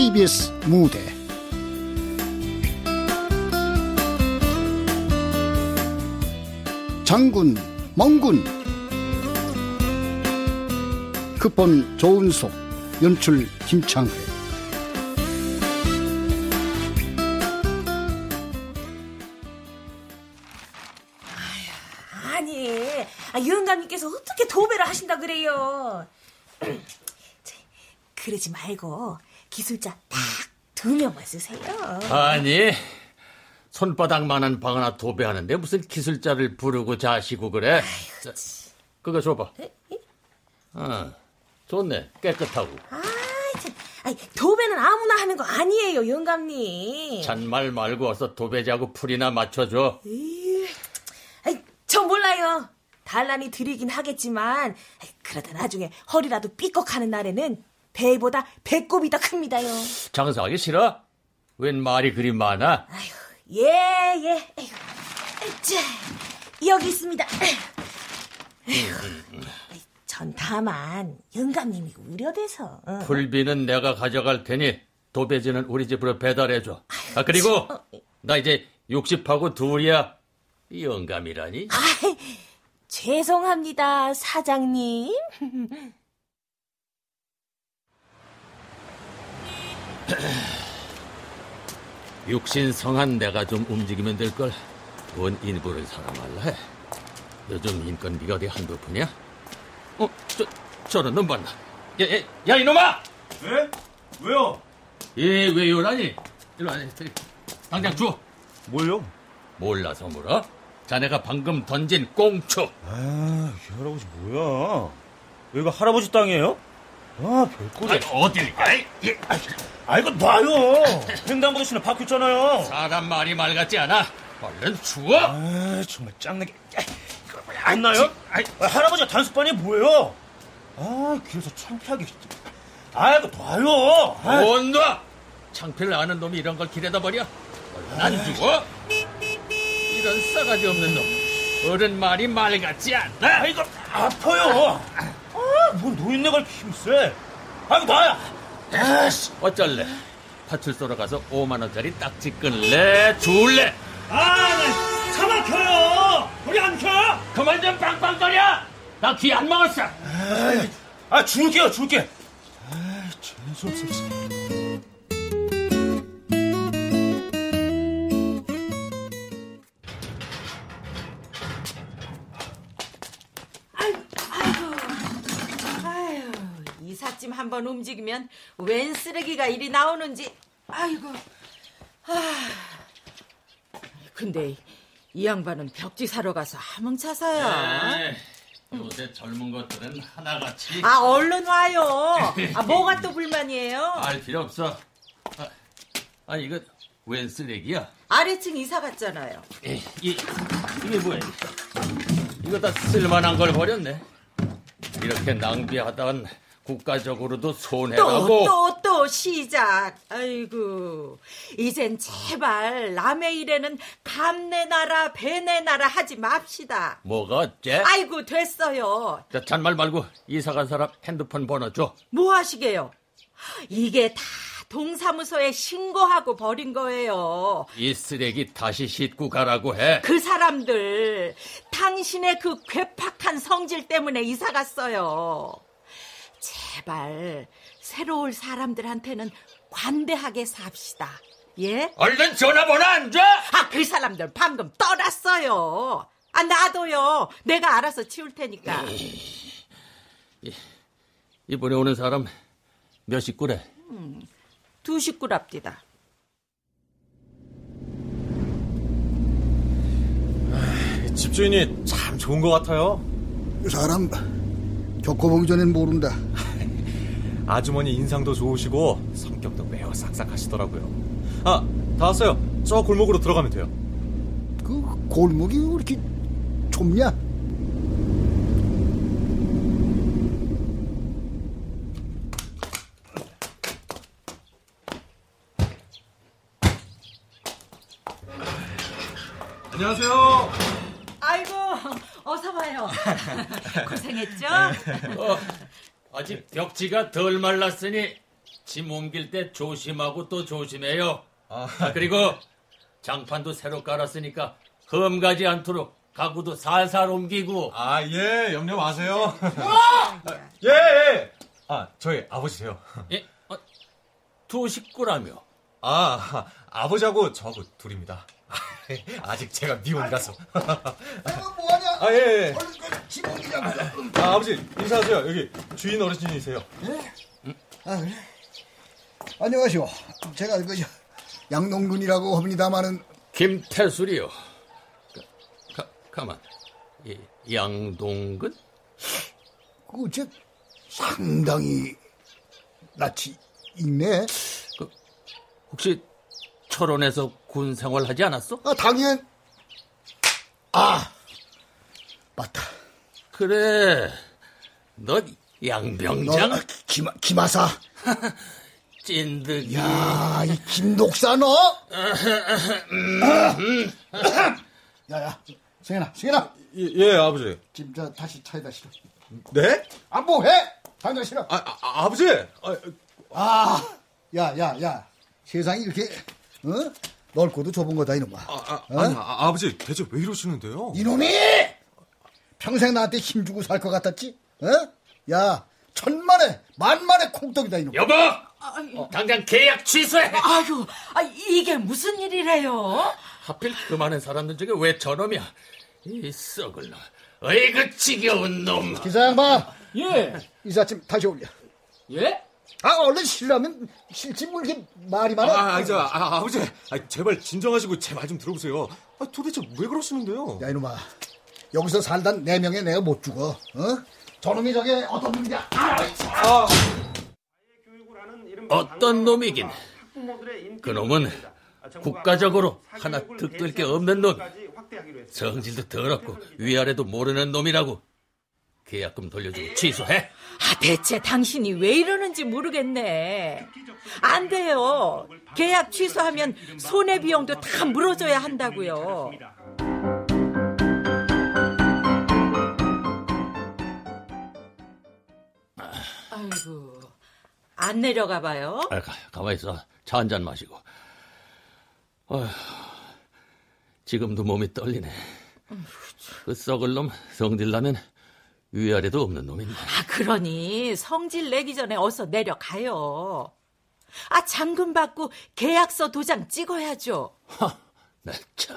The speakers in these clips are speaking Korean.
KBS 무대. 장군 멍군. 극본 조은속 연출 김창회. 아니 아, 영감님께서 어떻게 도배를 하신다 그래요? 그러지 말고 기술자 딱 두 명만 쓰세요 아니 손바닥만한 방 하나 도배하는데 무슨 기술자를 부르고 자시고 그래? 자, 그거 줘봐. 아, 좋네. 깨끗하고. 아, 참. 아니, 도배는 아무나 하는 거 아니에요, 영감님. 잔말 말고 어서 도배자고 풀이나 맞춰줘. 아이, 저 몰라요. 단란히 드리긴 하겠지만 그러다 나중에 허리라도 삐걱하는 날에는 배보다 배꼽이 더 큽니다요. 장사하기 싫어? 웬 말이 그리 많아? 아휴, 예, 예. 에휴. 자, 여기 있습니다. 에휴. 전 다만 영감님이 우려돼서. 어. 풀비는 내가 가져갈 테니 도배지는 우리 집으로 배달해줘. 아 그리고 나 이제 60하고 둘이야. 영감이라니? 아이, 죄송합니다, 사장님. 육신 성한 내가 좀 움직이면 될걸. 원 인부를 사랑할라 해. 요즘 인건비가 어디 한두 푼이야? 어, 저, 저런 놈 봤나? 야, 야, 야 이놈아! 왜? 왜요? 예, 왜요라니? 일로 와, 당장 줘. 뭘요? 몰라서 물어? 자네가 방금 던진 꽁초. 아, 이 할아버지 뭐야? 여기가 할아버지 땅이에요? 아, 별꼴이. 아니, 어딜 가? 예. 아, 이거 놔요. 횡단보도 씨는 바뀌었잖아요. 사람 말이 말 같지 않아. 얼른 주워. 아, 정말 짱나게. 안 나요? 아, 할아버지가 단속반이 뭐예요? 아, 그래서 창피하게. 아, 이거 놔요. 아, 못 놔. 창피를 아는 놈이 이런 걸 길에다 버려. 안 주워. 이런 싸가지 없는 놈. 어른 말이 말 같지 않아. 아, 이거 아파요. 아, 뭔 노인네가 이렇게 힘 세. 아, 이거 놔요. 아씨. 어쩔래? 파출소로 가서 5만 원짜리 딱지 끊래? 줄래? 아, 나차 막혀요. 우리 안 켜? 그만 좀 빵빵거려. 나 귀안 먹었어. 아, 줄게요, 줄게. 아, 재수 없어. 이삿짐 한번 움직이면 웬 쓰레기가 이리 나오는지. 아이고. 아. 근데 이 양반은 벽지 사러 가서. 에이, 요새 젊은 것들은 하나같이 아, 얼른 와요. 아, 뭐가 또 불만이에요? 알 필요 없어. 아, 아 이거 웬 쓰레기야? 아래층 이사 갔잖아요. 에이, 이, 이게 뭐야? 이거 다 쓸만한 걸 버렸네. 이렇게 낭비하다간 국가적으로도 또, 손해라고. 또, 또 시작. 아이고. 이젠 제발 남의 일에는 감내나라, 배내나라 하지 맙시다. 뭐가 어째? 아이고, 됐어요. 자, 잔말 말고 이사 간 사람 핸드폰 번호 줘. 뭐 하시게요? 이게 다 동사무소에 신고하고 버린 거예요. 이 쓰레기 다시 싣고 가라고 해. 그 사람들 당신의 그 괴팍한 성질 때문에 이사 갔어요. 제발 새로 올 사람들한테는 관대하게 삽시다. 예? 얼른 전화번호 안 줘? 아, 그 사람들 방금 떠났어요. 아, 놔둬요. 내가 알아서 치울 테니까. 이번에 오는 사람 몇 식구래? 두 식구랍디다. 집주인이 참 좋은 것 같아요. 사람 겪어보기 전엔 모른다. 아주머니 인상도 좋으시고 성격도 매우 싹싹하시더라고요. 아, 다 왔어요. 저 골목으로 들어가면 돼요. 그 골목이 왜 이렇게 좁냐? 안녕하세요. 아이고, 어서 와요. 고생했죠? 어, 아직 벽 지가 덜 말랐으니 짐 옮길 때 조심하고 또 조심해요. 아, 그리고 장판도 새로 깔았으니까 흠 가지 않도록 가구도 살살 옮기고. 아, 예, 염려 마세요. 아, 예, 예. 아, 저희 아버지세요. 예? 어, 두 식구라며. 아, 아버지하고 저하고 둘입니다. 아직 제가 미혼이라서. 뭐하냐? 아, 예, 예. 얼른 그 집어넣으냐고. 아, 아버지, 인사하세요. 여기 주인 어르신이세요. 아, 그래? 안녕하시오. 제가 그 양농군이라고 합니다마는 김태술이요. 가, 가만. 이, 양동근? 그거 제 상당히 낯이 있네. 혹시 철원에서 군 생활하지 않았어? 아 당연. 아 맞다. 그래. 너너 양병장? 아, 기마 기마사. 찐득이. 야, 이 김독사 너. 야 야, 승현아, 승현아. 예, 예, 아버지. 지금 저 다시 차에다 실어. 네? 아 뭐해? 당장 실어. 아, 아 아버지! 아, 아, 야, 야, 야. 세상이 이렇게 어? 넓고도 좁은 거다 이놈아. 아, 아, 어? 아니, 아, 아버지, 대체 왜 이러시는데요? 이놈이 평생 나한테 힘 주고 살 것 같았지? 어? 야, 천만에 만만에 콩떡이다 이놈. 여보! 어, 당장 계약 취소해! 아유, 아, 이게 무슨 일이래요? 하필 그 많은 사람들 중에 왜 저놈이야? 이 썩을 놈. 어이그 지겨운 놈. 기사 양반, 예. 이삿짐 다시 올려. 예? 아, 얼른 실려면 실지 뭐 이렇게 말이 많아. 아, 아, 저, 아, 아버지, 아, 제발 진정하시고 제 말 좀 들어보세요. 아, 도대체 왜 그러시는데요? 야, 이놈아. 여기서 살단 네 명에 내가 못 죽어. 어? 저놈이 저게 어떤 놈이냐? 아, 어떤 놈이긴. 그 놈은 국가적으로 하나 득될 게 없는 놈. 성질도 더럽고 위아래도 모르는 놈이라고. 계약금 돌려주고 취소해. 아, 대체 당신이 왜 이러는지 모르겠네. 안 돼요. 계약 취소하면 손해 비용도 다 물어줘야 한다고요. 아이고, 안 내려가 봐요. 아, 가, 가만히 있어. 차 한 잔 마시고. 어휴, 지금도 몸이 떨리네. 그 썩을 놈 성질나면 위아래도 없는 놈인데. 아, 그러니 성질 내기 전에 어서 내려가요. 아, 잔금 받고 계약서 도장 찍어야죠. 하, 나 참.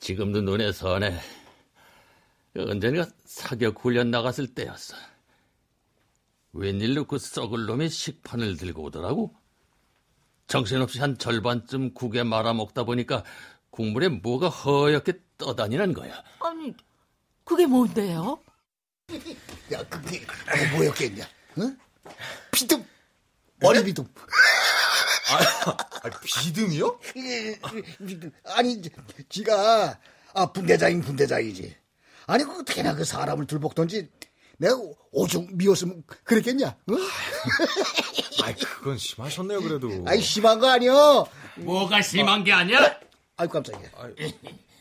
지금도 눈에 선해. 언젠가 사격 훈련 나갔을 때였어. 웬일로 그 썩을 놈이 식판을 들고 오더라고? 정신없이 한 절반쯤 국에 말아먹다 보니까 국물에 뭐가 허옇게 떠다니는 거야. 아니, 그게 뭔데요? 야, 그게 뭐 뭐였겠냐? 어? 비듬, 머리 비듬. 아, 비듬이요? 비듬. 아니, 지가 아 분대장인 분대장이지. 아니 그 어떻게나 그 사람을 들볶던지 내가 오죽 미웠으면 그랬겠냐? 어? 아, 그건 심하셨네요, 그래도. 아이 심한 거 아니여. 뭐가 심한 게 아니야? 아이 깜짝이야.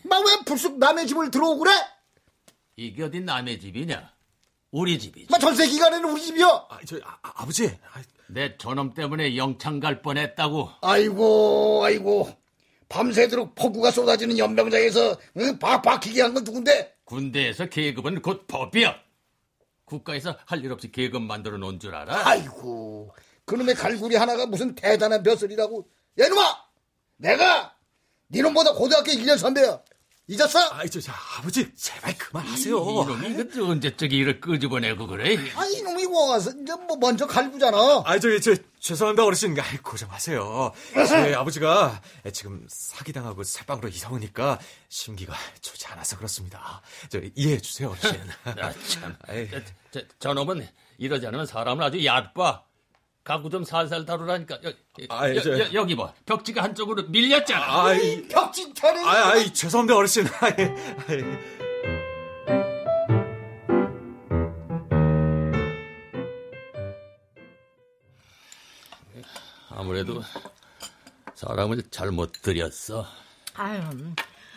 막왜 불쑥 남의 집을 들어오고 그래? 이게 어디 남의 집이냐? 우리 집이지. 막 전세 기간에는 우리 집이여. 아, 저, 아, 아버지. 아, 내 저놈 때문에 영창 갈 뻔했다고. 아이고, 아이고. 밤새도록 폭우가 쏟아지는 연병장에서 응? 박 박히게 한 건 누군데? 군대에서 계급은 곧 법이야. 국가에서 할 일 없이 계급 만들어 놓은 줄 알아? 아이고, 그놈의 갈구리 하나가 무슨 대단한 벼슬이라고. 야, 이놈아! 내가 니놈보다 고등학교 1년 선배야. 잊었어? 아, 저, 저, 아버지, 제발 그만하세요. 이놈이 이거 언제적 일을 끄집어내고 그래? 아, 이놈이 와서 이제 뭐 먼저 갈구잖아. 아, 저기, 저, 죄송합니다, 어르신. 아이, 고정하세요. 제 아버지가 지금 사기당하고 새방으로 이사 오니까 심기가 좋지 않아서 그렇습니다. 저, 이해해 주세요, 어르신. 아, 참. 아이. 저, 저, 저놈은 이러지 않으면 사람을 아주 얕봐. 가구 좀 살살 다루라니까. 여, 아이, 여, 저- 여, 여기 봐. 벽지가 한쪽으로 밀렸잖아. 아 이, 벽진탈이. 아이, 아이, 죄송합니다, 어르신. 아이, 아이. 아무래도 사람을 잘못 들였어. 아유,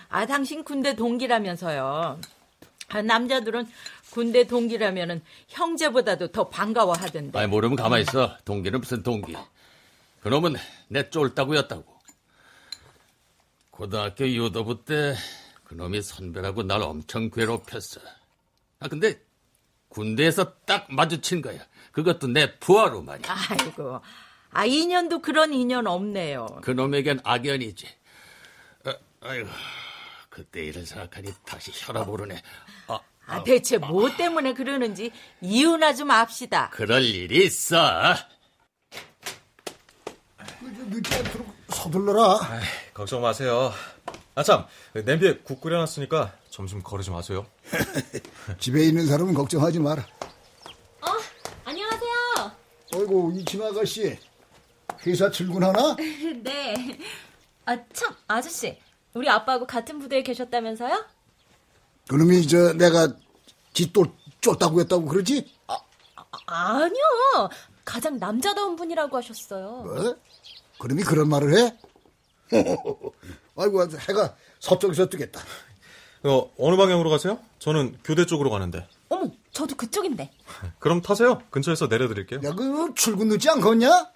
아, 당신 군대 동기라면서요. 아, 남자들은 군대 동기라면은 형제보다도 더 반가워하던데. 아이 모르면 가만히 있어. 동기는 무슨 동기. 그놈은 내 쫄따구였다고. 고등학교 유도부 때 그놈이 선배라고 날 엄청 괴롭혔어. 아 근데 군대에서 딱 마주친 거야. 그것도 내 부하로 말이야. 아이고, 아 인연도 그런 인연 없네요. 그놈에겐 악연이지. 아, 아이고 그때 일을 생각하니 다시 혈압 오르네. 아, 아 대체 뭐 때문에 그러는지 이유나 좀 압시다. 그럴 일이 있어. 늦지 않도록 서둘러라. 걱정 마세요. 아, 참. 냄비에 국 끓여놨으니까 점심 거르지 마세요. 집에 있는 사람은 걱정하지 마라. 어, 안녕하세요. 어이구, 이친 아가씨. 회사 출근하나? 네. 아, 참, 아저씨. 우리 아빠하고 같은 부대에 계셨다면서요? 그놈이 저 내가 지또 쫓다고 했다고 그러지? 아, 아니요. 가장 남자다운 분이라고 하셨어요. 뭐? 그놈이 그런 말을 해? 아이고 해가 서쪽에서 뜨겠다. 어, 어느 방향으로 가세요? 저는 교대 쪽으로 가는데. 어머, 저도 그쪽인데. 그럼 타세요. 근처에서 내려드릴게요. 야, 그 출근 늦지 않겠냐?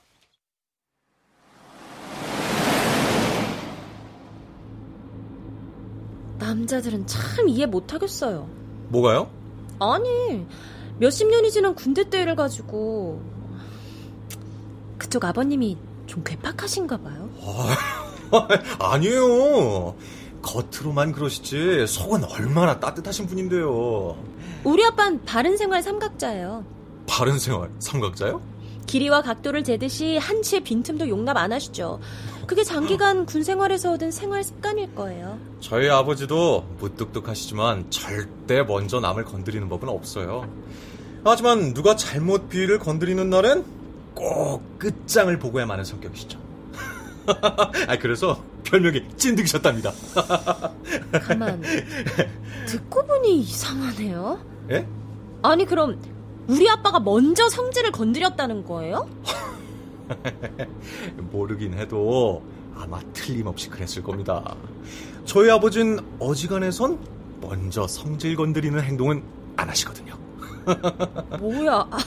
남자들은 참 이해 못하겠어요. 뭐가요? 아니, 몇십 년이 지난 군대 때를 가지고. 그쪽 아버님이 좀 괴팍하신가 봐요. 아니에요. 겉으로만 그러시지 속은 얼마나 따뜻하신 분인데요. 우리 아빠는 바른 생활 삼각자예요. 바른 생활 삼각자요? 길이와 각도를 재듯이 한치의 빈틈도 용납 안 하시죠. 그게 장기간 군 생활에서 얻은 생활 습관일 거예요. 저희 아버지도 무뚝뚝하시지만 절대 먼저 남을 건드리는 법은 없어요. 하지만 누가 잘못 비위를 건드리는 날엔 꼭 끝장을 보고야 마는 성격이시죠. 아 그래서 별명이 찐득이셨답니다. 가만 듣고 보니 이상하네요. 예? 아니 그럼 우리 아빠가 먼저 성질을 건드렸다는 거예요? 모르긴 해도 아마 틀림없이 그랬을 겁니다. 저희 아버진 어지간해선 먼저 성질 건드리는 행동은 안 하시거든요. 뭐야? 아,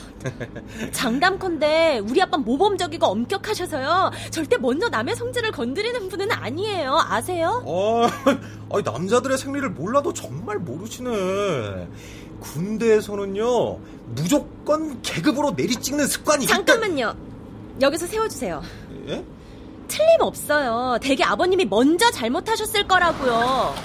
장담컨대 우리 아빠 모범적이고 엄격하셔서요. 절대 먼저 남의 성질을 건드리는 분은 아니에요. 아세요? 어, 아니, 남자들의 생리를 몰라도 정말 모르시네. 군대에서는요, 무조건 계급으로 내리찍는 습관이 잠깐만요. 여기서 세워주세요. 예? 틀림없어요. 대개 아버님이 먼저 잘못하셨을 거라고요.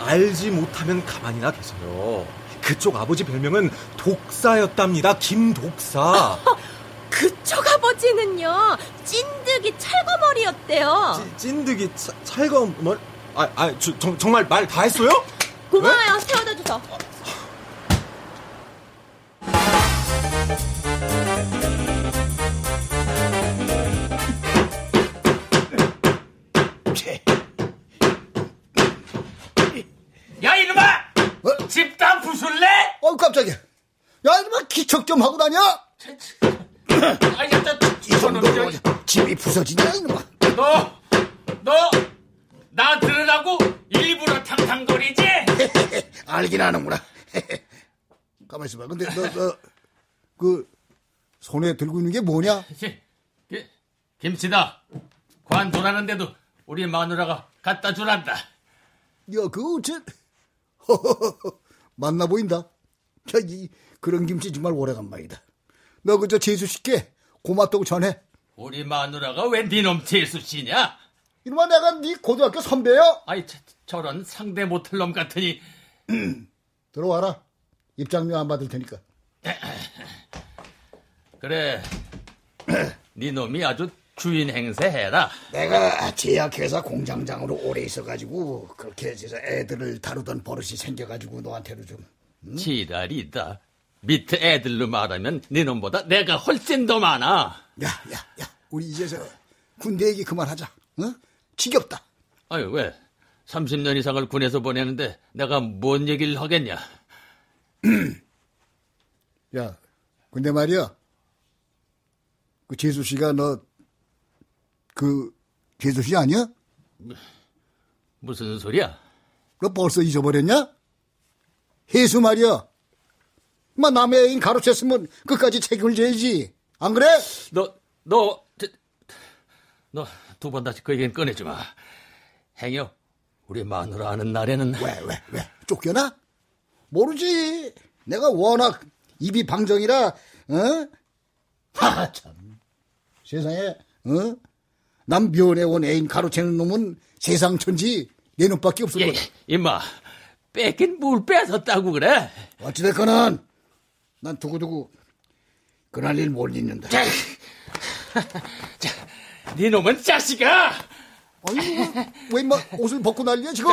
알지 못하면 가만히나 계세요. 그쪽 아버지 별명은 독사였답니다. 김독사. 그쪽 아버지는요, 찐득이 철거머리였대요. 찐- 찐득이 차- 찰거멀 아, 아, 저, 정, 정말 말 다 했어요? 고마워요, 세워다 줘서. 야 부술래? 어 깜짝이야. 야, 이놈아 기척 좀 하고 다녀. 아이 저, 이 정도로 저놈, 집이 부서지냐, 이놈아. 너, 너, 나 들으라고 일부러 탕탕거리지? 알긴 아는구나. 가만 있어봐. 근데 너, 너, 그, 손에 들고 있는 게 뭐냐? 기- 기- 김치다. 관두라는데도 우리 마누라가 갖다 주란다. 야, 그, 어째, 만나 보인다. 야, 이, 그런 김치 정말 오래간만이다. 너 그저 재수 씨께 고맙다고 전해. 우리 마누라가 왜 니놈 재수 씨냐? 이놈아, 내가 네 고등학교 선배야. 아이 저, 저런 상대 못할 놈 같으니 들어와라. 입장료 안 받을 테니까. 그래. 네 놈이 아주 주인 행세해라. 내가 제약회사 공장장으로 오래 있어가지고 그렇게 해서 애들을 다루던 버릇이 생겨가지고 너한테도 좀 지랄이다. 밑에 애들로 말하면 네 놈보다 내가 훨씬 더 많아. 야, 야, 야, 우리 이제서 군대 얘기 그만하자. 어? 지겹다. 아유 왜? 30년 이상을 군에서 보내는데 내가 뭔 얘기를 하겠냐? 야, 근데 말이야. 그 재수 씨가 너, 그, 재수 씨 아니야? 무슨 소리야? 너 벌써 잊어버렸냐? 해수 말이야. 마 남의 애인 가로챘으면 끝까지 책임을 져야지. 안 그래? 너, 너, 너 두 번 다시 그 얘기는 꺼내지 마. 행여 우리 마누라 아는 날에는 왜, 왜, 왜? 쫓겨나? 모르지. 내가 워낙 입이 방정이라, 어? 하, 참. 세상에, 어? 남 면회원 애인 가로채는 놈은 세상 천지 내 놈밖에 없을 예, 거야. 임마 뺏긴 뭘 뺏었다고 그래? 어찌됐거는 난 두고두고 그날 일 못 잊는다. 자, 자, 네 놈은 자식아! 아니, 왜 인마 옷을 벗고 난리야 지금?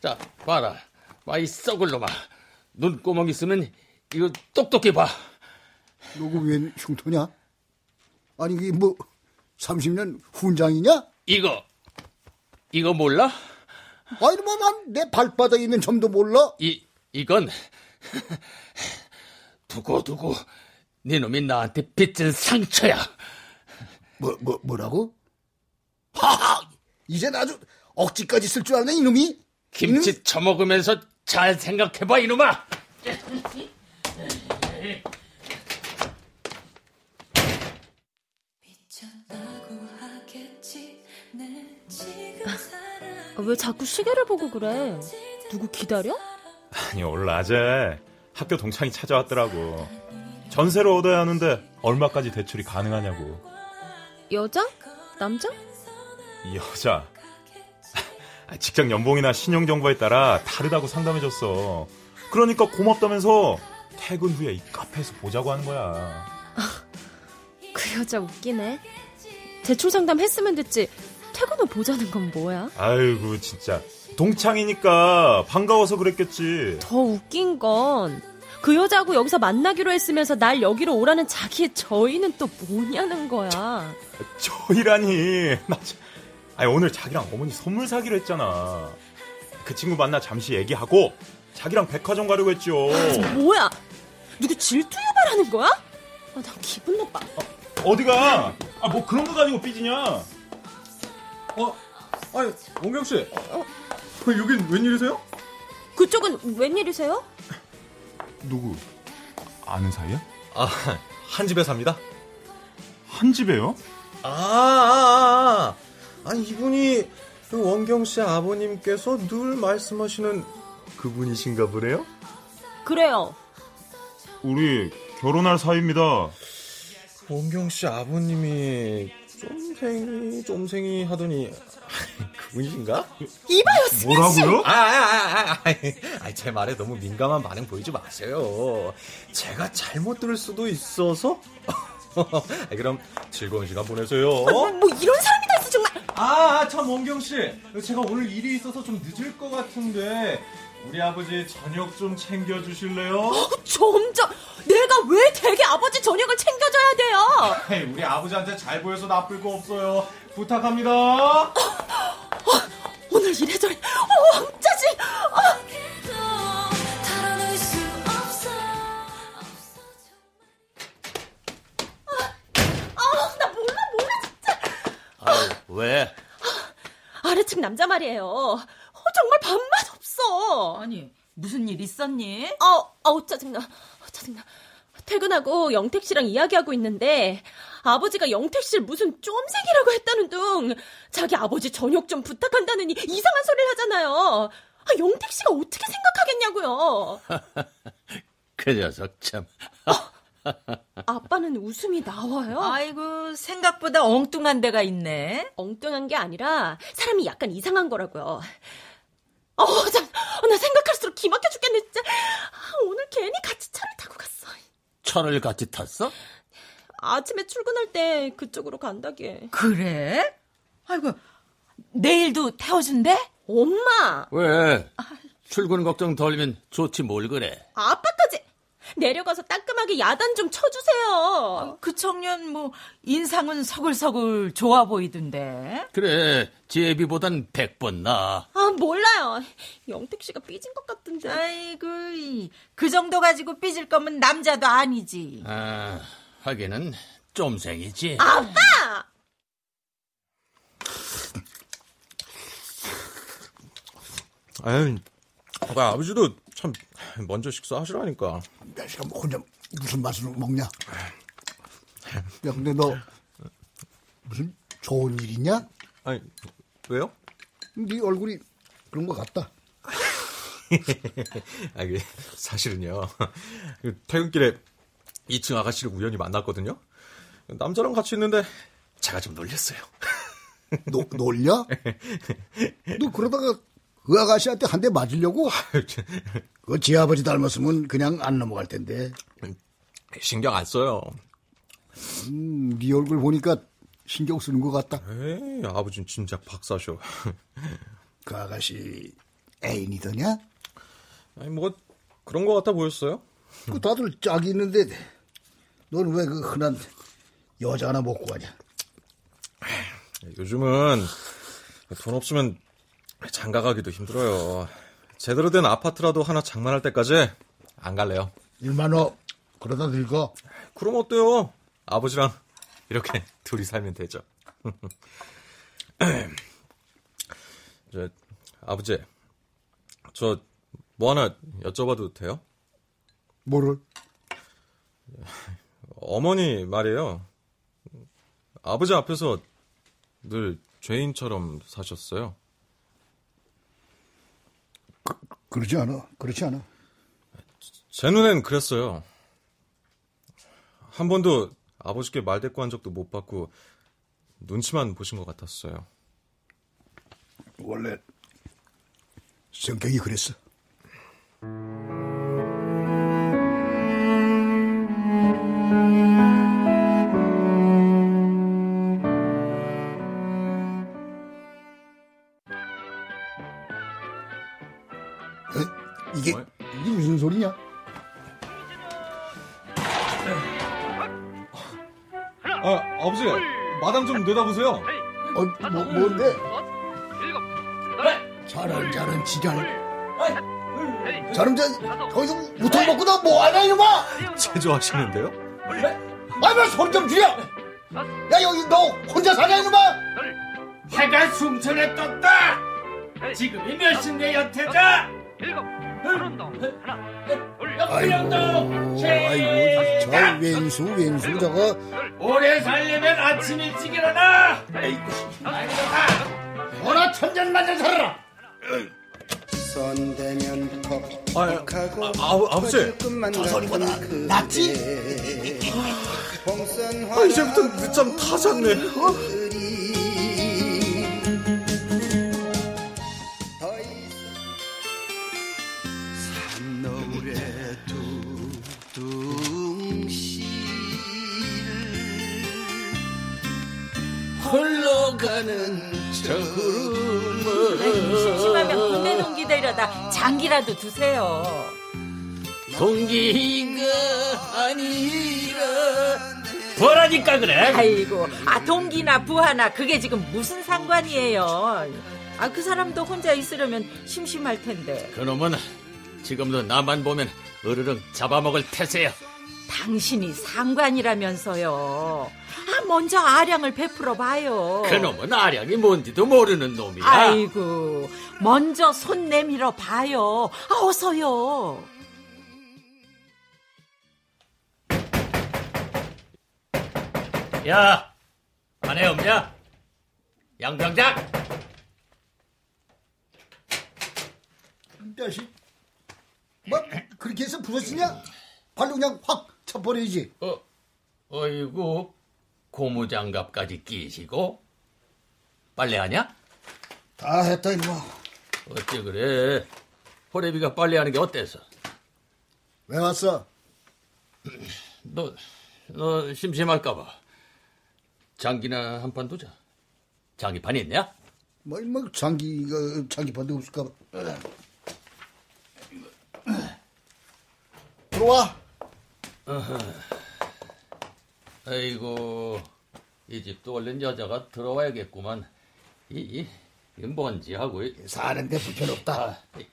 자, 봐라. 봐, 이 썩을 놈아. 눈구멍 있으면 이거 똑똑히 봐. 너가 웬 흉터냐? 아니 이게 뭐 30년 훈장이냐? 이거, 이거 몰라? 아니 뭐난내 발바닥에 있는 점도 몰라? 이, 이건 두고두고 네 놈이 나한테 빚진 상처야. 뭐, 뭐, 뭐라고? 하하! 이젠 아주 억지까지 쓸 줄 아네, 이놈이? 김치 처먹으면서 잘 생각해봐, 이놈아! 왜 자꾸 시계를 보고 그래? 누구 기다려? 아니 오늘 낮에 학교 동창이 찾아왔더라고. 전세를 얻어야 하는데 얼마까지 대출이 가능하냐고. 여자? 남자? 여자. 아, 직장 연봉이나 신용 정보에 따라 다르다고 상담해줬어. 그러니까 고맙다면서 퇴근 후에 이 카페에서 보자고 하는 거야. 그 여자 웃기네. 대출 상담 했으면 됐지. 퇴근 후 보자는 건 뭐야? 아이고 진짜 동창이니까 반가워서 그랬겠지. 더 웃긴 건 그 여자하고 여기서 만나기로 했으면서 날 여기로 오라는 자기의 저희는 또 뭐냐는 거야. 저희라니. 나 참- 아니 오늘 자기랑 어머니 선물 사기로 했잖아. 그 친구 만나 잠시 얘기하고 자기랑 백화점 가려고 했죠. 뭐야? 누구 질투 유발하는 거야? 아, 나 기분 나빠. 어디가? 아 뭐 그런 거 가지고 삐지냐? 어, 아니, 원경 씨. 어, 여긴 웬일이세요? 그쪽은 웬일이세요? 누구? 아는 사이야? 아, 한 집에 삽니다. 한 집에요? 아, 아, 아. 아니, 이분이 그 원경 씨 아버님께서 늘 말씀하시는 그분이신가 보네요? 그래요. 우리 결혼할 사이입니다. 원경 씨 아버님이 쫌생이, 쫌생이 하더니 그분이신가? 이봐요, 뭐라고요? 아, 아, 아, 아, 아, 제 말에 너무 민감한 반응 보이지 마세요. 제가 잘못 들을 수도 있어서. 아, 그럼 즐거운 시간 보내세요. 뭐, 뭐 이런 사람이 다 있어 정말. 아, 참 원경 씨, 제가 오늘 일이 있어서 좀 늦을 것 같은데 우리 아버지 저녁 좀 챙겨 주실래요? 점점 내가 왜 되게 아버지 저녁을 챙겨줘야 돼요? 우리 아버지한테 잘 보여서 나쁠 거 없어요. 부탁합니다. 오늘 이래저래 어, 왕짜지. 아, 아, 나 몰라 몰라 진짜. 아유, 왜? 아래층 남자 말이에요. 어, 정말 밥맛 없어. 아니, 무슨 일 있었니? 아, 아우 짜증나. 아, 짜증나. 퇴근하고 영택 씨랑 이야기하고 있는데 아버지가 영택 씨를 무슨 쫌생이라고 했다는 둥 자기 아버지 저녁 좀 부탁한다느니 이상한 소리를 하잖아요. 아, 영택 씨가 어떻게 생각하겠냐고요. 그 녀석 참. 아빠는 웃음이 나와요. 아이고, 생각보다 엉뚱한 데가 있네. 엉뚱한 게 아니라 사람이 약간 이상한 거라고요. 어, 참, 어, 나 생각할수록 기막혀 죽겠네, 진짜. 아, 오늘 괜히 같이 차를 타고 갔어. 차를 같이 탔어? 아침에 출근할 때 그쪽으로 간다게. 그래? 아이고, 내일도 태워준대? 엄마! 왜? 출근 걱정 덜면 좋지 뭘 그래. 아빠까지! 내려가서 따끔하게 야단 좀 쳐주세요. 그 청년 뭐 인상은 서글서글 좋아 보이던데. 그래, 제비보단 백번 나. 아, 몰라요. 영택 씨가 삐진 것 같은데. 아이고, 이, 그 정도 가지고 삐질 거면 남자도 아니지. 아, 하기는 쫌생이지. 아빠! 아유, 아, 아버지도 참 먼저 식사하시라니까. 야, 시간 혼자 무슨 맛으로 먹냐? 야, 근데 너 무슨 좋은 일 있냐? 아니, 왜요? 네 얼굴이 그런 것 같다. 아, 이게 사실은요. 그 퇴근길에 2층 아가씨를 우연히 만났거든요. 남자랑 같이 있는데 제가 좀 놀렸어요. 노, 놀려? 너 그러다가 그 아가씨한테 한 대 맞으려고? 그 지 아버지 닮았으면 그냥 안 넘어갈 텐데. 신경 안 써요. 음, 네 얼굴 보니까 신경 쓰는 것 같다. 에이, 아버진 진짜 박사셔. 그 아가씨 애인이더냐? 아니, 뭐, 그런 것 같아 보였어요? 그 다들 짝이 있는데 넌 왜 그 흔한 여자 하나 못 구하냐? 요즘은 돈 없으면 장가 가기도 힘들어요. 제대로 된 아파트라도 하나 장만할 때까지 안 갈래요. 일만호 그러다 늙어. 그럼 어때요? 아버지랑 이렇게 둘이 살면 되죠. 저, 아버지, 저 뭐 하나 여쭤봐도 돼요? 뭐를? 어머니 말이에요. 아버지 앞에서 늘 죄인처럼 사셨어요. 그러지 않아. 그렇지 않아. 제 눈엔 그랬어요. 한 번도 아버지께 말대꾸한 적도 못 받고 눈치만 보신 것 같았어요. 원래 성격이 그랬어. 어? 무슨 소리냐? 아, 아버지, 마당 좀 내다보세요. 어, 뭐, 뭔데? 저런 저런 지랄. 저런 저 거기서 무통 먹고 너 뭐하냐 이놈아? 제조하시는데요? 아이 뭐 소리 좀 줄여. 야 여기 너 혼자 사냐 이놈아? 해가 숭천에 떴다. 지금이 몇 시인데 여태자? 아이고 아이고 저 왼수 왼수 저거 오래 살려면 아침 일찍 일어나. 너나 천전 만년 살아라. 손대면 퍽퍽하고 아, 아, 아버지. 저 소리보다 낫지? 아, 이제부터 늦잠 다 잤네. 노 저 구름을 심심하면 군대 동기 되려다 장기라도 두세요. 동기가 아니라 뭐라니까 그래? 아이고, 아 동기나 부하나 그게 지금 무슨 상관이에요? 아 그 사람도 혼자 있으려면 심심할 텐데. 그놈은 지금도 나만 보면 으르렁 잡아먹을 태세야. 당신이 상관이라면서요. 아 먼저 아량을 베풀어 봐요. 그놈은 아량이 뭔지도 모르는 놈이야. 아이고, 먼저 손 내밀어 봐요. 아, 어서요. 야, 안에 없냐? 양병장! 자식. 뭐 그렇게 해서 부서지냐? 발로 그냥 확 쳐버려야지. 어, 어이구, 고무장갑까지 끼시고? 빨래하냐? 다 했다 임마. 어째 그래? 호래비가 빨래하는 게 어때서? 왜 왔어? 너, 너 심심할까봐. 장기나 한 판 두자. 장기판 있냐? 뭐 임마 장기가 장기판도 없을까 봐. 들어와. 아이고, 이 집도 얼른 여자가 들어와야겠구만. 이, 이, 이 뭔지 하고. 이- 사는데 불편 없다. 아, 이-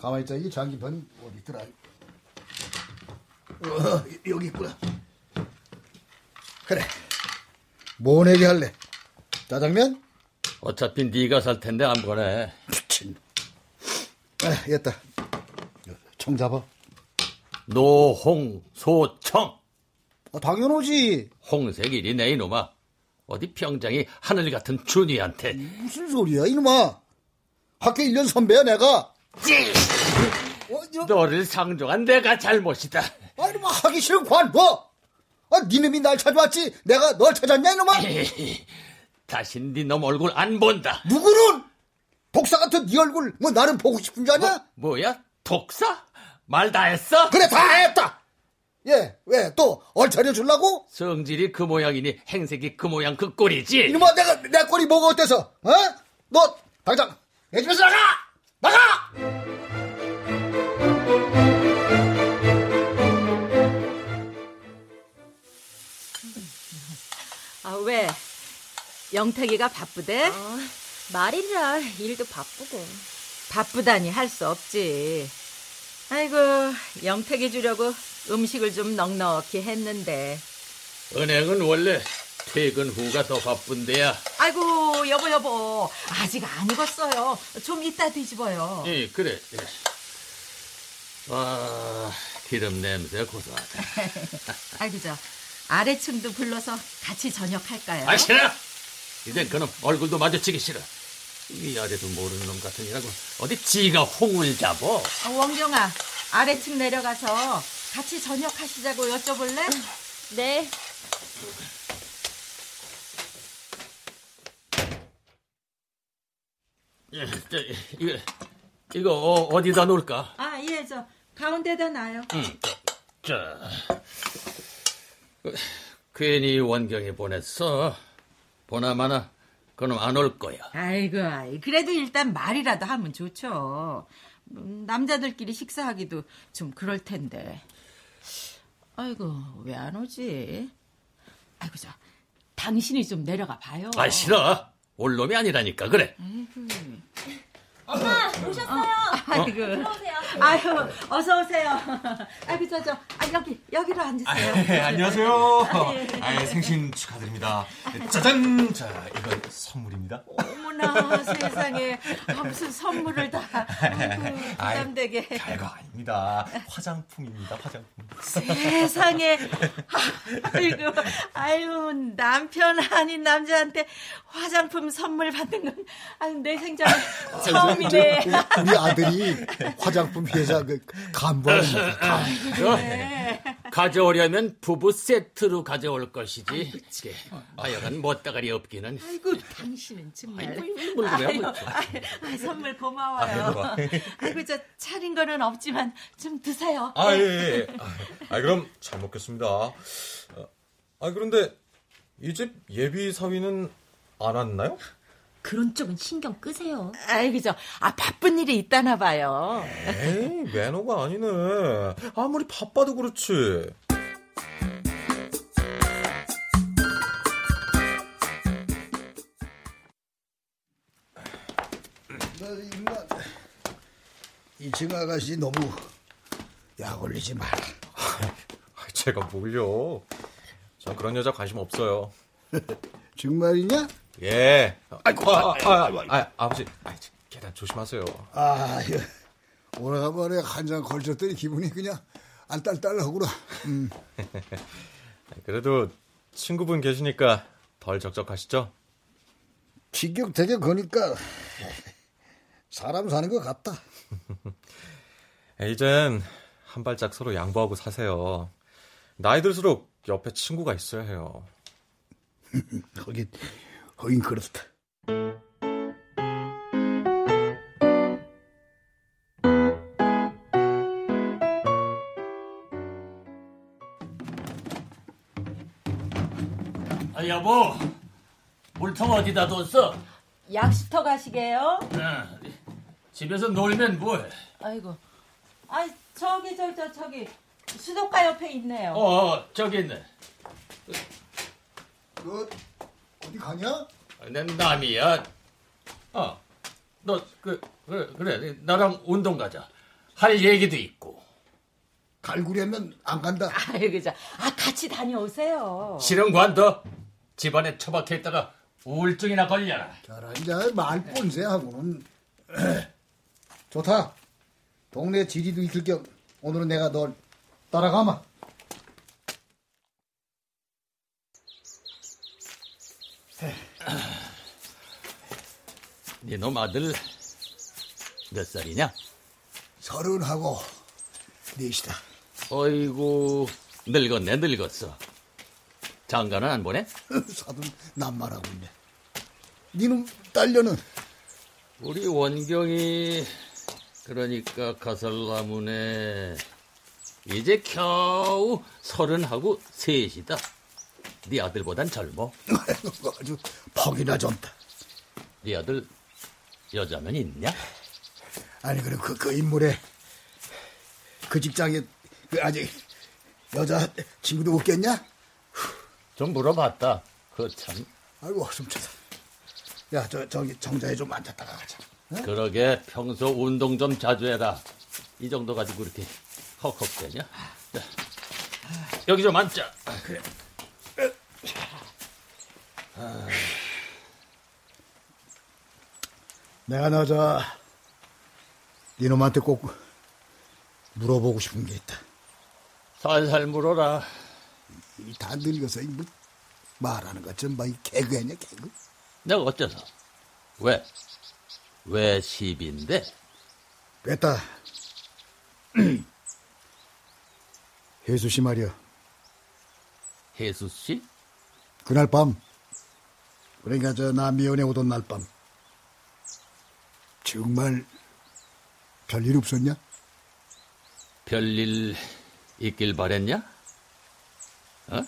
가만히 있자. 이 장기판이 어디 있더라? 어, 여기 있구나. 그래. 뭐 내게 할래? 짜장면? 어차피 네가 살 텐데 안 보내. 미친. 아, 됐다. 청 잡아. 노홍소청. 아, 당연하지. 내 이놈아. 어디 병장이 하늘 같은 준이한테 무슨 소리야, 이놈아. 학교 1년 선배야, 내가. 어, 저, 너를 상종한 내가 잘못이다. 아, 이놈아, 하기 싫은 관둬. 아, 니놈이 날 찾아왔지. 내가 널 찾았냐, 이놈아? 다신 네놈 얼굴 안 본다. 누구는? 독사 같은 네 얼굴, 뭐, 나는 보고 싶은 줄 아냐? 뭐야? 독사? 말 다 했어? 그래, 다 했다! 예, 왜, 또, 얼차려 주려고? 성질이 그 모양이니 행색이 그 모양 그 꼴이지. 이놈아, 내가, 내 꼴이 뭐가 어때서, 어? 너, 당장, 내 집에서 나가! 나가! 아, 왜? 영택이가 바쁘대? 어, 말이라 일도 바쁘고. 바쁘다니 할 수 없지. 아이고, 영택이 주려고 음식을 좀 넉넉히 했는데. 은행은 원래 퇴근 후가 더 바쁜데야. 아이고, 여보, 여보. 아직 안 익었어요. 좀 이따 뒤집어요. 예, 그래. 예. 아, 기름 냄새 고소하다. 아이고, 저, 아래층도 불러서 같이 저녁할까요? 아, 싫어! 이젠 그놈 얼굴도 마주치기 싫어. 위아래도 모르는 놈 같으니라고 어디 지가 홍을 잡어? 어, 원경아, 아래층 내려가서 같이 저녁하시자고 여쭤볼래? 네. 예, 저, 이거, 이거 어, 어디다 놓을까? 아, 예, 저, 가운데다 놔요. 자, 그, 괜히 원경이 보냈어. 보나마나 그놈 안올 거야. 아이고, 아이, 그래도 일단 말이라도 하면 좋죠. 음, 남자들끼리 식사하기도 좀 그럴 텐데. 아이고, 왜 안 오지? 아이고, 저, 당신이 좀 내려가 봐요. 아, 싫어. 올 놈이 아니라니까, 그래. 엄마 오셨어요. 아이고. 들어오세요. 아유, 어서 오세요. 아이고, 저, 저, 아, 여기, 여기로 앉으세요. 네, 안녕하세요. 아, 생신 축하드립니다. 짜잔! 자, 이건 선물입니다. 어머나, 세상에. 아, 무슨 선물을 다. 아이고, 아이, 부담되게. 별거 아닙니다. 화장품입니다, 화장품. 세상에. 아이고, 아유, 남편 아닌 남자한테 화장품 선물 받는 건, 아유, 내 생전에 처음 이네. 우리 아들이 화장품 회사 그 간부하는 거야. 네. 가져오려면 부부 세트로 가져올 것이지. 이게 하여간 멋다가리 없기는. 아이고, 당신은 정말. 아유, 뭐. 아유, 선물 고마워요. 아이고, 저 차린 거는 없지만 좀 드세요. 아, 예, 예. 아, 아, 그럼 잘 먹겠습니다. 어, 아, 그런데 이 집 예비 사위는 안 왔나요? 그런 쪽은 신경 끄세요. 아이고, 저, 아, 바쁜 일이 있다나 봐요. 에이, 매너가 아니네. 아무리 바빠도 그렇지. 이층 아가씨 너무 약 올리지 마라. 아, 제가 뭘요? 전 그런 여자 관심 없어요. 정말이냐? 예. 아이고, 아, 아, 아, 아, 아버지. 아, 계단 조심하세요. 아, 예. 오래간만에 한잔 걸쳤더니 기분이 그냥 알딸딸하구나. 음. 그래도 친구분 계시니까 덜 적적하시죠? 티격태격 거니까 사람 사는 것 같다. 이젠 한 발짝 서로 양보하고 사세요. 나이 들수록 옆에 친구가 있어야 해요. 거 긴, 거긴 그렇다. 아, 여보. 물통 어디다 뒀어? 약수터 가시게요? 아, 집에서 놀면 뭐해? 아이고. 아, 저기, 저, 저, 저 기. 수도가 옆에 있네요. 어, 어, 저기 있네. 너 어디 가냐? 내 남이야. 어, 너, 그, 그래, 그래. 나랑 운동 가자. 할 얘기도 있고. 갈구려면 안 간다. 아이고, 저, 아, 같이 다녀오세요. 실은 관둬. 집안에 처박혀 있다가 우울증이나 걸려라. 저런 이제 말 뻔세하고는 좋다. 동네 지리도 익힐 겸 오늘은 내가 널 따라가마. 네놈 아들 몇 살이냐? 서른하고 넷이다. 어이구 늙었네 늙었어. 장가는 안 보내? 사돈 남말하고 있네. 니놈 딸려는 우리 원경이 그러니까 가설나무네 이제 겨우 서른하고 셋이다. 네 아들보단 젊어. 아주 퍽이나 좋다. 네 아들 여자면 있냐? 아니 그럼 그, 그 인물에 그 직장에 그 아직 여자 친구도 없겠냐? 좀 물어봤다. 그 참. 아이고 숨차다. 야 저 저기 정자에 좀 앉았다가 가자. 그러게 평소 운동 좀 자주 해라. 이 정도 가지고 이렇게 헉헉대냐? 자, 여기 좀 앉자. 그래. 내가 나저 이놈한테 꼭 물어보고 싶은 게 있다. 살살 물어라. 이다 늙어서 뭐 말하는 것좀 뭐이 개그했냐 개그? 내가 어째서? 왜? 왜 시비인데? 됐다. 혜수 씨 말이야. 혜수 씨? 그날 밤, 그러니까 저나 미연에 오던 날 밤, 정말 별일 없었냐? 별일 있길 바랬냐? 어?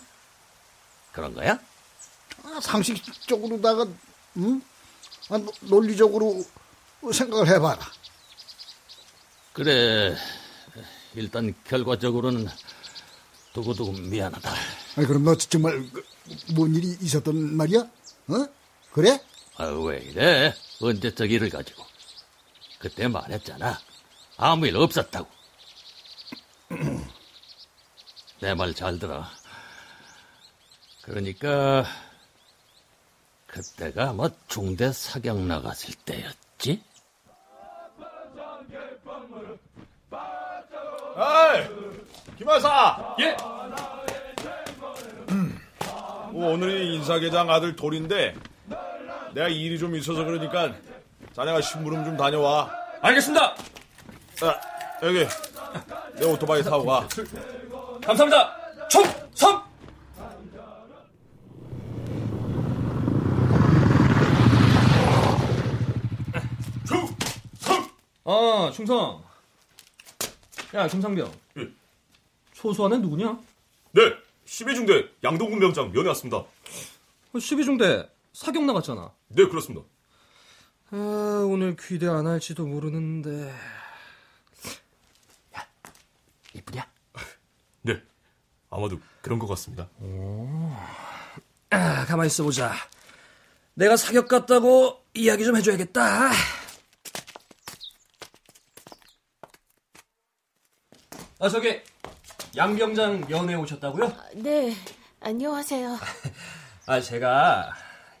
그런 거야? 아, 상식적으로다가, 응? 아, 노- 논리적으로 생각을 해봐라. 그래. 일단 결과적으로는 두고두고 미안하다. 아니, 그럼 너 정말 그, 뭔 일이 있었던 말이야? 어? 그래? 아, 왜 이래? 언제적 일을 가지고. 그때 말했잖아. 아무 일 없었다고. 내 말 잘 들어. 그러니까 그때가 뭐 중대 사격 나갔을 때였지? 아이, 김하사! 예. 뭐 오늘이 인사계장 아들 돌인데 내가 일이 좀 있어서 그러니까 자네가 심부름 좀 다녀와. 알겠습니다. 자, 여기 내 오토바이 타고 가. 감사합니다. 총성. 충성! 아, 충성. 야, 김상병. 예. 초소하는 누구냐? 네, 12중대 양동근 병장 면회 왔습니다. 12중대 사격 나갔잖아. 네, 그렇습니다. 아, 오늘 귀대 안 할지도 모르는데. 이쁘냐? 네, 아마도 그런 것 같습니다. 아, 가만히 있어보자. 내가 사격 갔다고 이야기 좀 해줘야겠다. 아, 저기, 양병장 연애 오셨다고요? 네, 안녕하세요. 아, 제가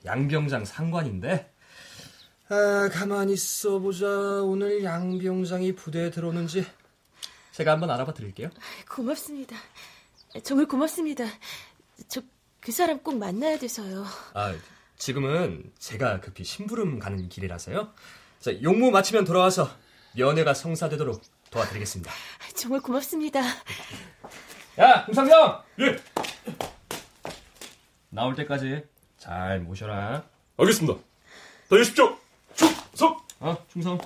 양병장 상관인데. 아, 가만히 있어 보자. 오늘 양병장이 부대에 들어오는지 제가 한번 알아봐 드릴게요. 고맙습니다. 정말 고맙습니다. 저 그 사람 꼭 만나야 돼서요. 아, 지금은 제가 급히 심부름 가는 길이라서요. 자, 용무 마치면 돌아와서 연애가 성사되도록 도와드리겠습니다. 정말 고맙습니다. 야, 김상병! 예, 나올 때까지 잘 모셔라. 알겠습니다. 다녀오십시오. 충성! 어, 충성.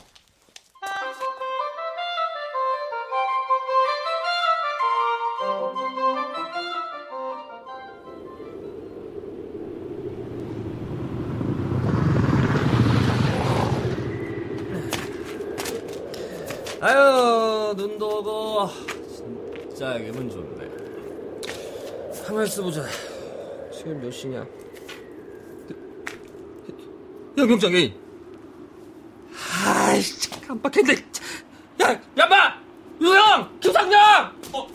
눈도 오고, 진짜 기분 좋네. 가만히 있어 보자. 지금 몇 시냐? 양병장 애인. 아이씨, 깜빡했네. 야, 야마! 유영! 김상영! 어,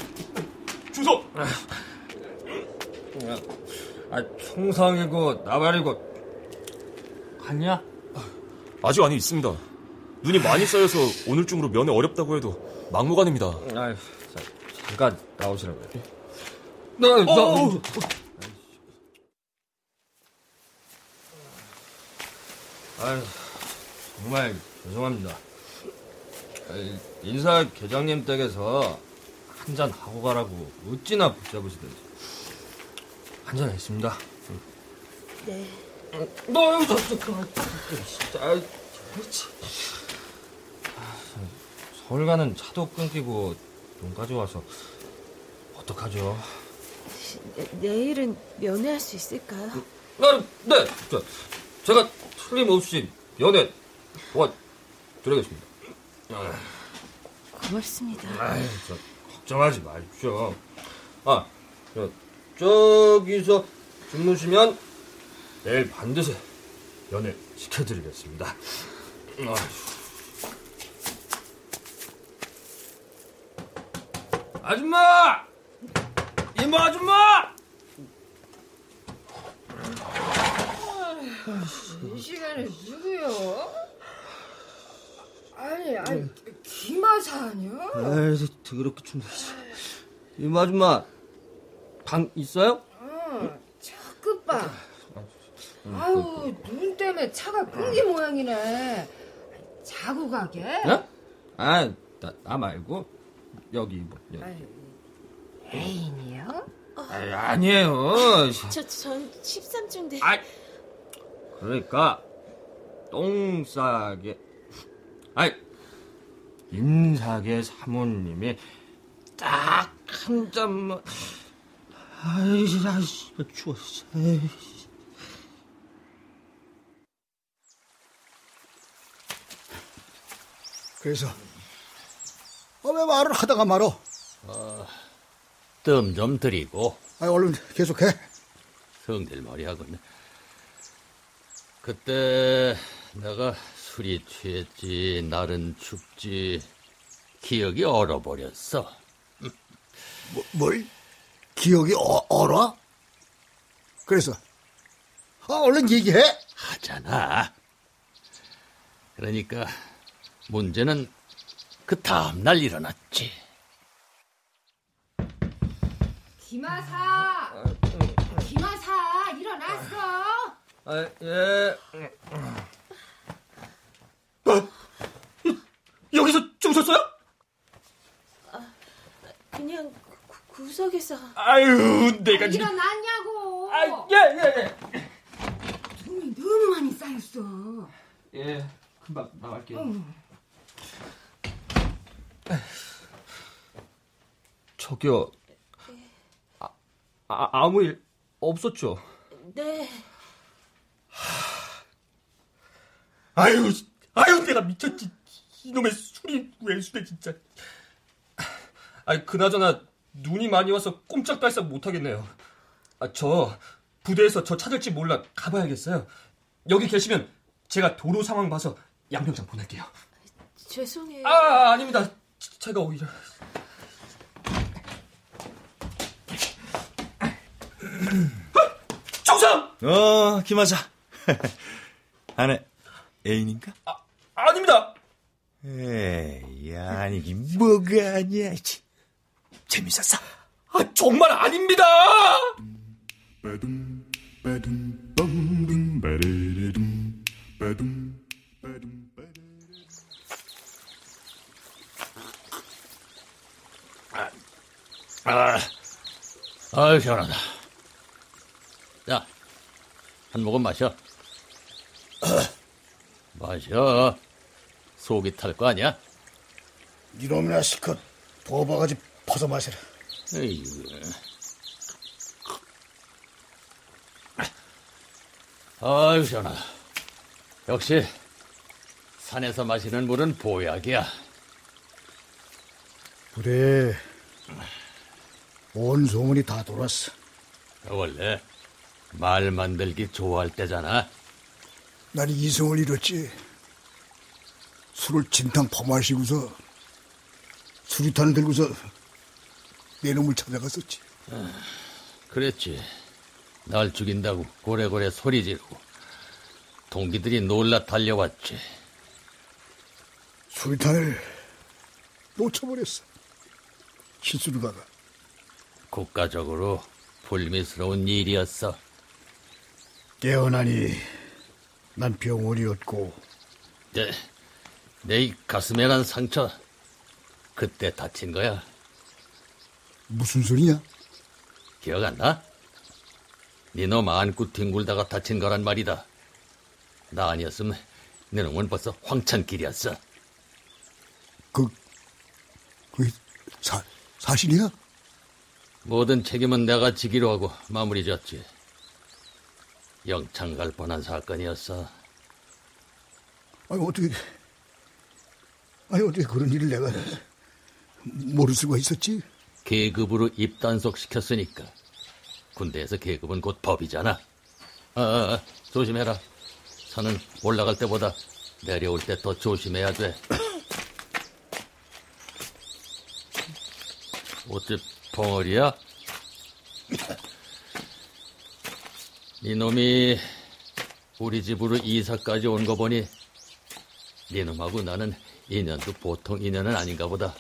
충성! 아, 총상이고, 나발이고. 갔냐? 아직 안에 있습니다. 눈이 많이 쌓여서 오늘 중으로 면회 어렵다고 해도 막무가내입니다. 아유, 자, 잠깐 나오시라고요. 나, 나, 어, 아유, 정말 죄송합니다. 인사 계장님 댁에서 한 잔 하고 가라고 어찌나 붙잡으시던지. 한 잔 했습니다. 네. 너, 저, 저, 저, 진짜, 아이, 그렇지. 서울 가는 차도 끊기고 돈까지 와서 어떡하죠? 네, 내일은 면회할 수 있을까요? 아, 네, 저, 제가 틀림없이 연애 도와드리겠습니다. 아, 고맙습니다. 아이, 저, 걱정하지 마십시오. 아, 저, 저기서 주무시면 내일 반드시 연애 시켜드리겠습니다. 아휴. 아줌마! 이모 아줌마! 이 시간에 누구요? 아니, 아니, 기마사 아니야? 아이, 더럽게 춥네. 이모 아줌마, 방 있어요? 어, 저 끝봐. 아유, 눈 때문에 차가 끊긴 모양이네. 자고 가게? 어? 아, 나, 나 말고, 여기, 뭐, 여기. 애인이요? 아이, 아니에요. 저, 전 13주인데. 아, 그러니까, 똥 싸게. 아이, 임사계 사모님이 딱 한 잔만. 아이, 아이씨, 추워, 씨. 에이. 그래서 어, 왜 말을 하다가 말어? 뜸좀 들이고 아, 얼른 계속해. 성질머리 하겠네. 그때 내가 술이 취했지, 날은 춥지, 기억이 얼어버렸어. 뭐, 뭘? 기억이 어, 얼어? 그래서 아, 얼른 얘기해. 하잖아. 그러니까 문제는 그 다음날 일어났지. 기마사! 기마사, 일어났어? 아, 예. 여기서 주무셨어요? 그냥 구, 구석에서. 아유, 내가 지금. 일어났냐고! 아, 예, 예, 돈이 너무 많이 쌓였어. 예. 예, 금방 나갈게요. 응. 저기요. 아, 아, 아무 일 없었죠? 네. 아유, 아유, 내가 미쳤지. 이놈의 술이 왼수네, 진짜. 아이, 그나저나, 눈이 많이 와서 꼼짝달싹 못하겠네요. 아, 저, 부대에서 저 찾을지 몰라 가봐야겠어요. 여기 계시면 제가 도로 상황 봐서 양병장 보낼게요. 죄송해요. 아, 아닙니다. 지- 제가 오히려. 정상! 어, 김하자. 아내, 애인인가? 아닙니다. 에이, 아니기 뭐가 아니야. 치. 재밌었어? 아, 정말 아닙니다! 아, 아유, 시원하다. 자, 한 모금 마셔. 마셔. 속이 탈 거 아니야? 이놈이나 실컷 부어봐가지 퍼서 마시라. 에이구. 아유, 시원하다. 역시, 산에서 마시는 물은 보약이야. 그래. 온 소문이 다 돌았어. 원래, 말 만들기 좋아할 때잖아. 난 이성을 잃었지. 술을 진탕 퍼마시고서 수리탄을 들고서 내 놈을 찾아갔었지. 그랬지. 날 죽인다고 고래고래 소리 지르고 동기들이 놀라 달려왔지. 수리탄을 놓쳐버렸어. 실수로다가. 국가적으로 불미스러운 일이었어. 깨어나니 난 병원이었고 내, 내 가슴에 난 상처 그때 다친 거야. 무슨 소리냐? 기억 안 나? 니놈 안고 뒹굴다가 다친 거란 말이다. 나 아니었으면 내 놈은 벌써 황천길이었어. 그, 그 사, 사실이야? 모든 책임은 내가 지기로 하고 마무리 졌지. 영창 갈 뻔한 사건이었어. 아니 어떻게 아니 어떻게 그런 일을 내가 모를 수가 있었지? 계급으로 입단속 시켰으니까. 군대에서 계급은 곧 법이잖아. 아, 아, 아, 조심해라. 산은 올라갈 때보다 내려올 때 더 조심해야 돼. 어째 벙어리야? 이놈이 우리 집으로 이사까지 온 거 보니 이놈하고 나는 인연도 보통 인연은 아닌가 보다.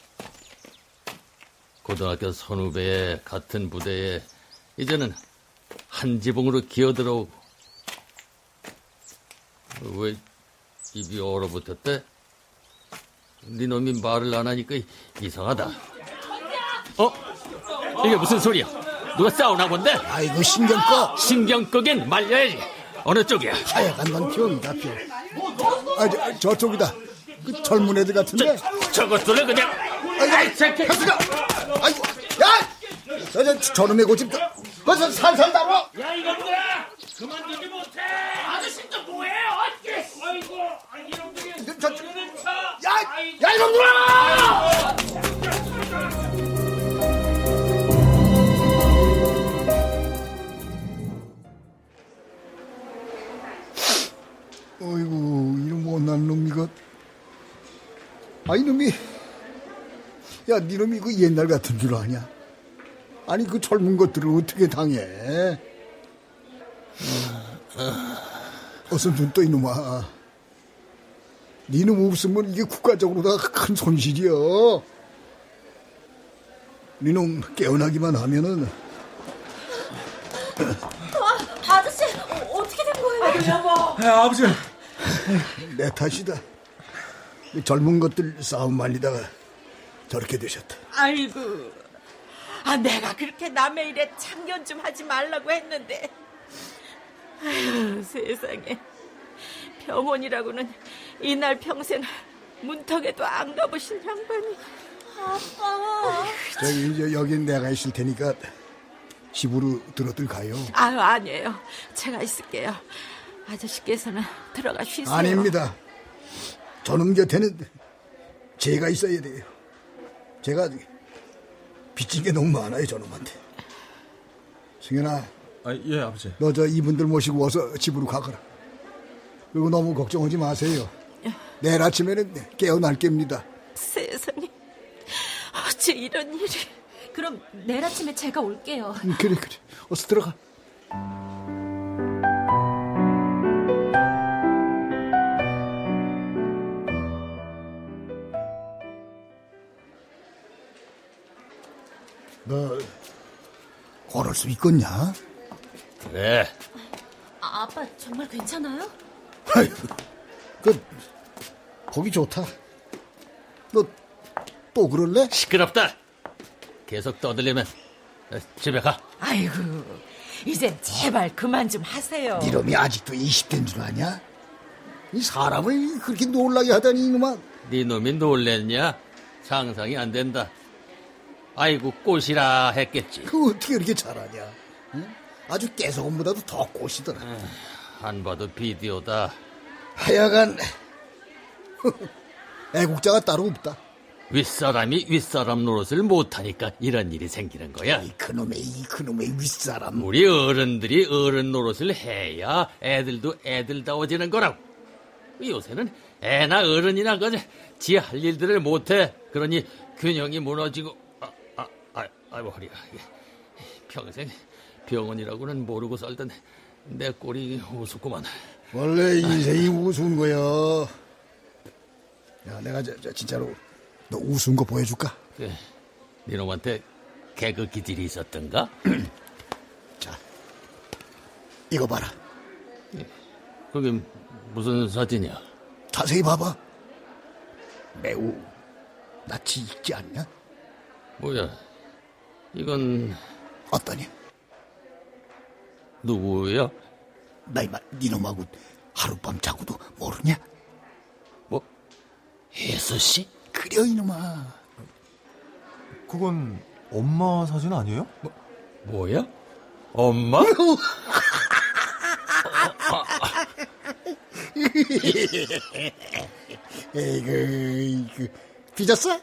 고등학교 선후배의 같은 부대에 이제는 한 지붕으로 기어들어오고 왜 입이 얼어붙었대? 네 놈이 말을 안 하니까 이상하다. 어? 이게 무슨 소리야? 누가 싸우나 본데? 아이고 신경 꺼. 신경 끄긴 말려야지. 어느 쪽이야? 하여간 건 병이다 병. 아 저, 저쪽이다. 그 젊은 애들 같은데. 저것들은 그냥 아이 새끼. 현수가. 아이고 야. 저, 저 저놈의 고집 벌써 살살 나와. 야 이놈들아 그만두지 못해 아저씨 또 뭐해요 어떻게 아이고 이놈들이 저, 저, 야, 야 이놈들아! 어이구 이놈 못난 놈 이거. 아 이놈이. 야 니놈이 그 옛날 같은 줄 아냐? 아니 그 젊은 것들을 어떻게 당해? 어서 눈 떠 이놈아. 니놈 없으면 이게 국가적으로 다 큰 손실이여. 니놈 깨어나기만 하면은. 아, 아저씨 어, 어떻게 된 거예요? 아, 아버지 내 탓이다 이 젊은 것들 싸움 말리다가 저렇게 되셨다 아이고. 아, 내가 그렇게 남의 일에 참견 좀 하지 말라고 했는데. 아유, 세상에. 병원이라고는 이날 평생 문턱에도 안 가보신 양반이. 아빠. 저기 저, 여긴 내가 있을 테니까 집으로 들어들 가요 아유, 아니에요. 제가 있을게요. 아저씨께서는 들어가 쉬세요. 아닙니다 저놈 곁에는 제가 있어야 돼요 제가 빚진 게 너무 많아요 저놈한테 승현아 아, 예, 아버지. 너 저 이분들 모시고 와서 집으로 가거라. 그리고 너무 걱정하지 마세요. 내일 아침에는 깨어날 겁니다. 세상에. 어째 이런 일이. 그럼 내일 아침에 제가 올게요. 음, 그래 그래. 어서 들어가. 너 걸을 수 있겠냐? 그래. 아, 아빠 정말 괜찮아요? 그 보기 좋다. 너 또 그럴래? 시끄럽다. 계속 떠들리면 어, 집에 가. 아이고, 이젠 제발 그만 좀 하세요. 이놈이 아직도 20대인 줄 아냐? 이 사람을 그렇게 놀라게 하다니 이놈아. 네 놈이 놀랬냐? 상상이 안 된다. 아이고 꽃이라 했겠지. 그 어떻게 이렇게 잘하냐? 응? 아주 깨소금보다도 더 꽃이더라. 안 봐도 비디오다. 하여간 애국자가 따로 없다. 윗사람이 윗사람 노릇을 못하니까 이런 일이 생기는 거야. 이 그놈의 이 그놈의 윗사람. 우리 어른들이 어른 노릇을 해야 애들도 애들다워지는 거라고. 요새는 애나 어른이나 그저 지할 일들을 못해. 그러니 균형이 무너지고 아, 아이고 허리가 평생 병원이라고는 모르고 살던 내 꼴이 우습구만. 원래 인생이 우스운 거야. 야, 내가 저, 저 진짜로 너 우스운 거 보여줄까? 그, 니놈한테 개그 기질이 있었던가? 이거 봐라. 그게 무슨 사진이야? 자세히 봐봐. 매우 낯이 익지 않냐? 뭐야? 이건 어떠냐? 누구야? 나 이마 니놈하고 하룻밤 자고도 모르냐? 뭐 혜수 씨? 그려 이놈아. 그건 엄마 사진 아니에요? 뭐야? 엄마? 에이그, 에이그, 삐졌어?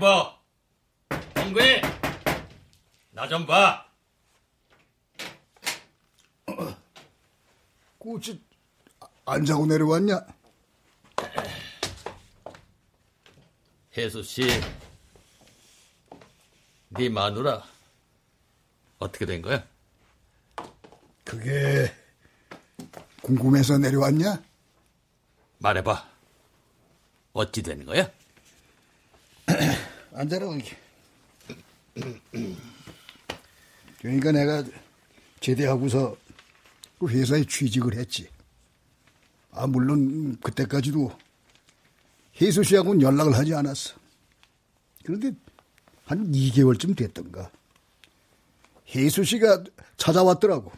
이봐, 동근이, 나 좀 봐. 꼬치 안 자고 내려왔냐? 혜수 씨, 네 마누라 어떻게 된 거야? 그게 궁금해서 내려왔냐? 말해봐. 어찌 된 거야? 앉아라 여기. 그러니까 내가 제대하고서 그 회사에 취직을 했지. 아 물론 그때까지도 혜수 씨하고는 연락을 하지 않았어. 그런데 한 2개월쯤 됐던가. 혜수 씨가 찾아왔더라고.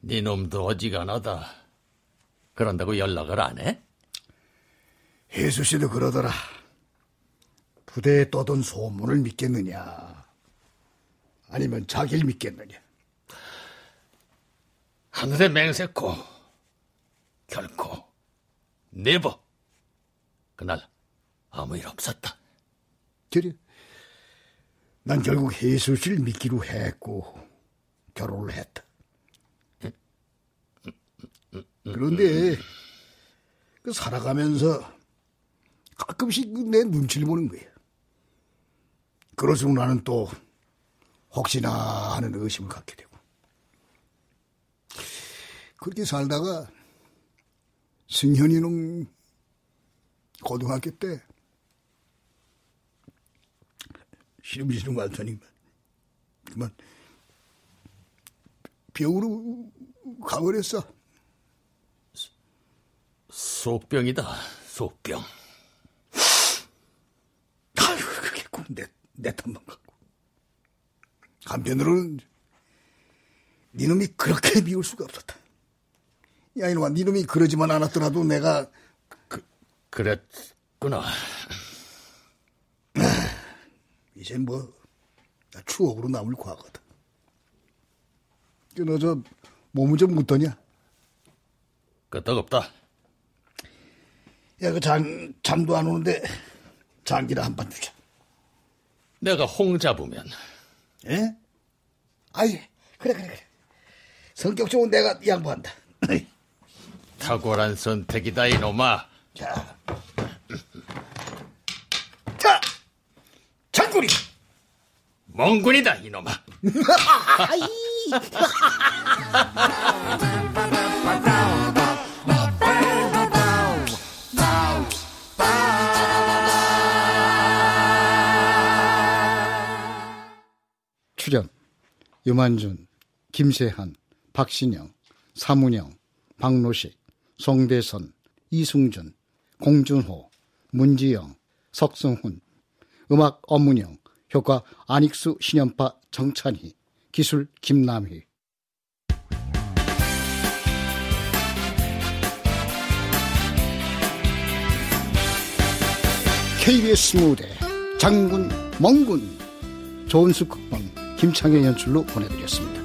네 놈도 어지간하다. 그런다고 연락을 안 해? 혜수 씨도 그러더라. 부대에 떠돈 소문을 믿겠느냐. 아니면 자기를 믿겠느냐. 하늘에 맹세코 결코 네버 그날 아무 일 없었다. 그래. 난 결국 씨를 믿기로 했고 결혼을 했다. 그런데 그 살아가면서 가끔씩 내 눈치를 보는 거야. 그럴수록 나는 또 혹시나 하는 의심을 갖게 되고. 그렇게 살다가 승현이는 고등학교 때 시름시름 왔더니 그만 병으로 가버렸어. 속병이다, 속병. 아유, 그게 꼭 내, 내 탓만 갖고. 한편으로는 니놈이 그렇게 미울 수가 없었다. 야, 이놈아, 니놈이 그러지만 않았더라도 내가 그랬구나. 이젠 뭐 추억으로 남을 과거다. 너저 몸은 좀 어떠냐? 끄떡 없다. 야, 그 잠, 잠도 안 오는데 장기나 한 판 주자. 내가 홍 잡으면 예? 아이, 그래, 그래, 그래. 성격 좋은 내가 양보한다. 탁월한 선택이다 이놈아. 자, 자, 장군이. 멍군이다 이놈아. 출연 유만준, 김세한, 박신영, 사문영, 박노식, 송대선, 이승준, 공준호, 문지영, 석성훈, 음악 엄문영, 효과 안익수, 신연파, 정찬희, 기술 김남희. KBS 무대 장군 멍군 조은수 극본 김창현 연출로 보내드렸습니다.